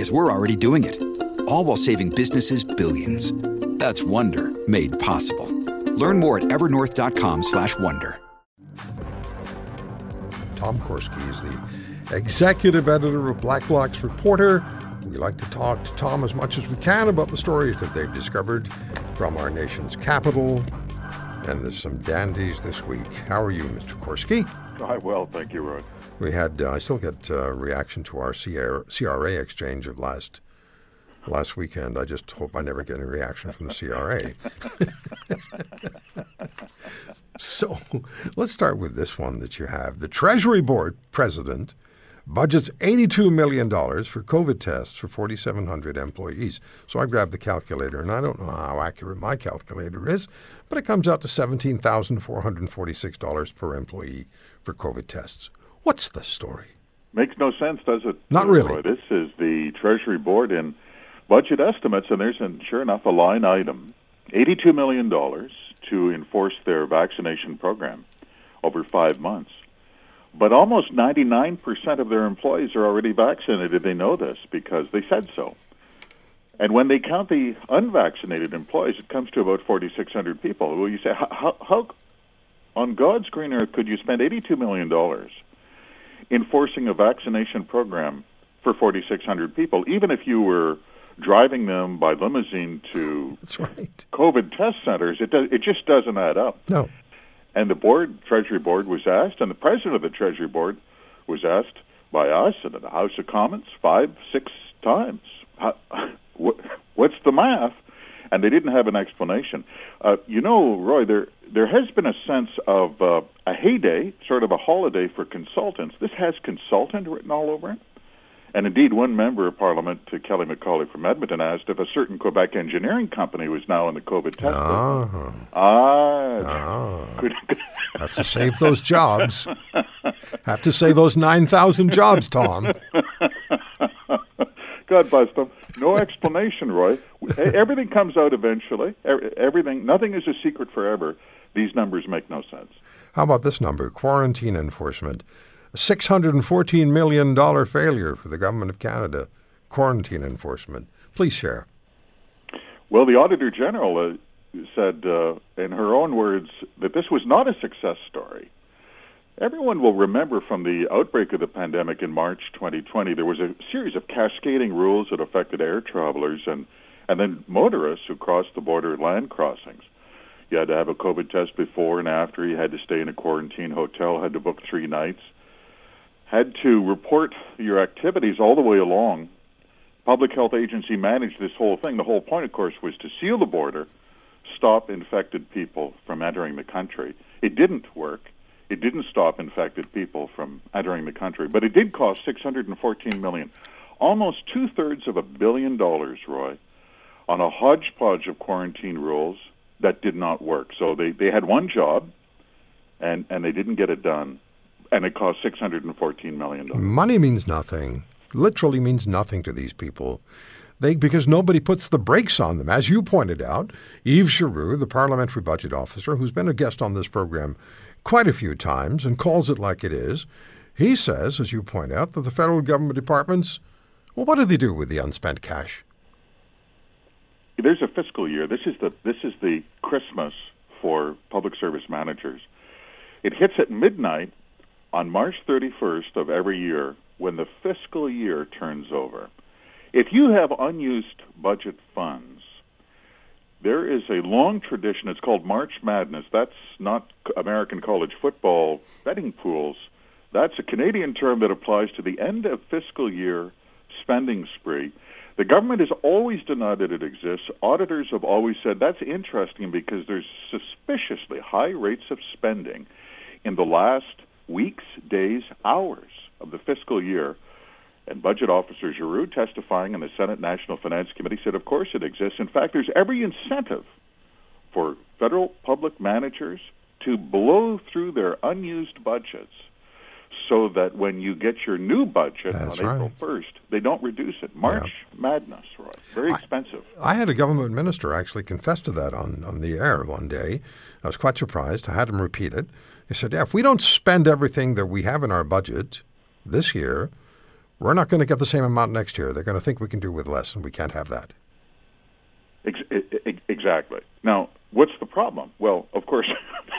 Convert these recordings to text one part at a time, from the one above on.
because we're already doing it. All while saving businesses billions. That's Wonder made possible. Learn more at evernorth.com/wonder. Tom Korski is the executive editor of Blacklock's Reporter. We like to talk to Tom as much as we can about the stories that they've discovered from our nation's capital. And there's some dandies this week. How are you, Mr. Korski? Hi, well, thank you, Roy. We had uh, I still get uh, reaction to our CRA, CRA exchange of last last weekend. I just hope I never get any reaction from the CRA. so let's start with this one that you have. The Treasury Board president budgets $82 million for COVID tests for 4,700 employees. So I grabbed the calculator, and I don't know how accurate my calculator is, but it comes out to $17,446 per employee for COVID tests. What's the story? Makes no sense, does it? Not really. This is the Treasury Board in budget estimates, and there's, an, sure enough, a line item $82 million to enforce their vaccination program over five months. But almost 99% of their employees are already vaccinated. They know this because they said so. And when they count the unvaccinated employees, it comes to about 4,600 people. Well, you say, how, how on God's green earth could you spend $82 million enforcing a vaccination program for 4,600 people, even if you were driving them by limousine to right. COVID test centers, it does, it just doesn't add up. No. And the board, Treasury Board, was asked, and the president of the Treasury Board was asked by us and in the House of Commons five, six times. How, what's the math? And they didn't have an explanation. Uh, you know, Roy, there there has been a sense of uh, a heyday, sort of a holiday for consultants. This has consultant written all over it. And indeed, one member of Parliament, uh, Kelly McCauley from Edmonton, asked if a certain Quebec engineering company was now in the COVID test. Uh-huh. Ah, Ah. could, Have to save those jobs. Have to save those 9,000 jobs, Tom. God bless them. No explanation, Roy. Everything comes out eventually. Everything, nothing is a secret forever. These numbers make no sense. How about this number? Quarantine enforcement. $614 million failure for the Government of Canada. Quarantine enforcement. Please share. Well, the Auditor General uh, said, uh, in her own words, that this was not a success story. Everyone will remember from the outbreak of the pandemic in March 2020, there was a series of cascading rules that affected air travelers and, and then motorists who crossed the border at land crossings. You had to have a COVID test before and after. You had to stay in a quarantine hotel, had to book three nights, had to report your activities all the way along. Public health agency managed this whole thing. The whole point, of course, was to seal the border, stop infected people from entering the country. It didn't work. It didn't stop infected people from entering the country, but it did cost 614 million, almost two thirds of a billion dollars, Roy, on a hodgepodge of quarantine rules that did not work. So they, they had one job, and and they didn't get it done, and it cost 614 million dollars. Money means nothing. Literally means nothing to these people. They, because nobody puts the brakes on them. As you pointed out, Yves Giroux, the parliamentary budget officer, who's been a guest on this program quite a few times and calls it like it is, he says, as you point out, that the federal government departments, well, what do they do with the unspent cash? There's a fiscal year. This is the this is the Christmas for public service managers. It hits at midnight on March 31st of every year when the fiscal year turns over. If you have unused budget funds, there is a long tradition. It's called March Madness. That's not American college football betting pools. That's a Canadian term that applies to the end of fiscal year spending spree. The government has always denied that it exists. Auditors have always said that's interesting because there's suspiciously high rates of spending in the last weeks, days, hours of the fiscal year. And Budget Officer Giroux, testifying in the Senate National Finance Committee, said, of course it exists. In fact, there's every incentive for federal public managers to blow through their unused budgets so that when you get your new budget That's on right. April 1st, they don't reduce it. March Madness, Roy. Very expensive. I had a government minister actually confess to that on, on the air one day. I was quite surprised. I had him repeat it. He said, Yeah, if we don't spend everything that we have in our budget this year, we're not going to get the same amount next year. They're going to think we can do with less, and we can't have that. Ex- exactly. Now, what's the problem? Well, of course,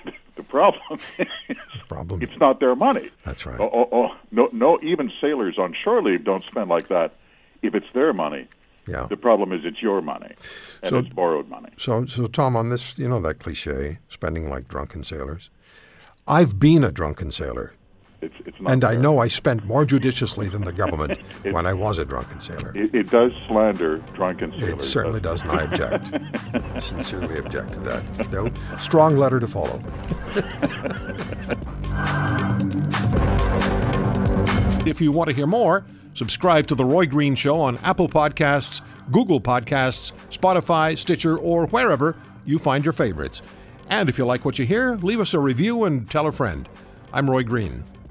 problem is Problem. it's not their money. That's right. Oh, oh, oh, no, no, even sailors on shore leave don't spend like that if it's their money. Yeah. The problem is it's your money, and So- it's borrowed money. So, so Tom, on this, you know that cliche, spending like drunken sailors. I've been a drunken sailor, It's, it's not and I know I spent more judiciously than the government when I was a drunken sailor. It, it does slander drunken sailors. It certainly does, and I object. Sincerely object to that. No, strong letter to follow. If you want to hear more, subscribe to The Roy Green Show on Apple Podcasts, Google Podcasts, Spotify, Stitcher, or wherever you find your favorites. And if you like what you hear, leave us a review and tell a friend. I'm Roy Green.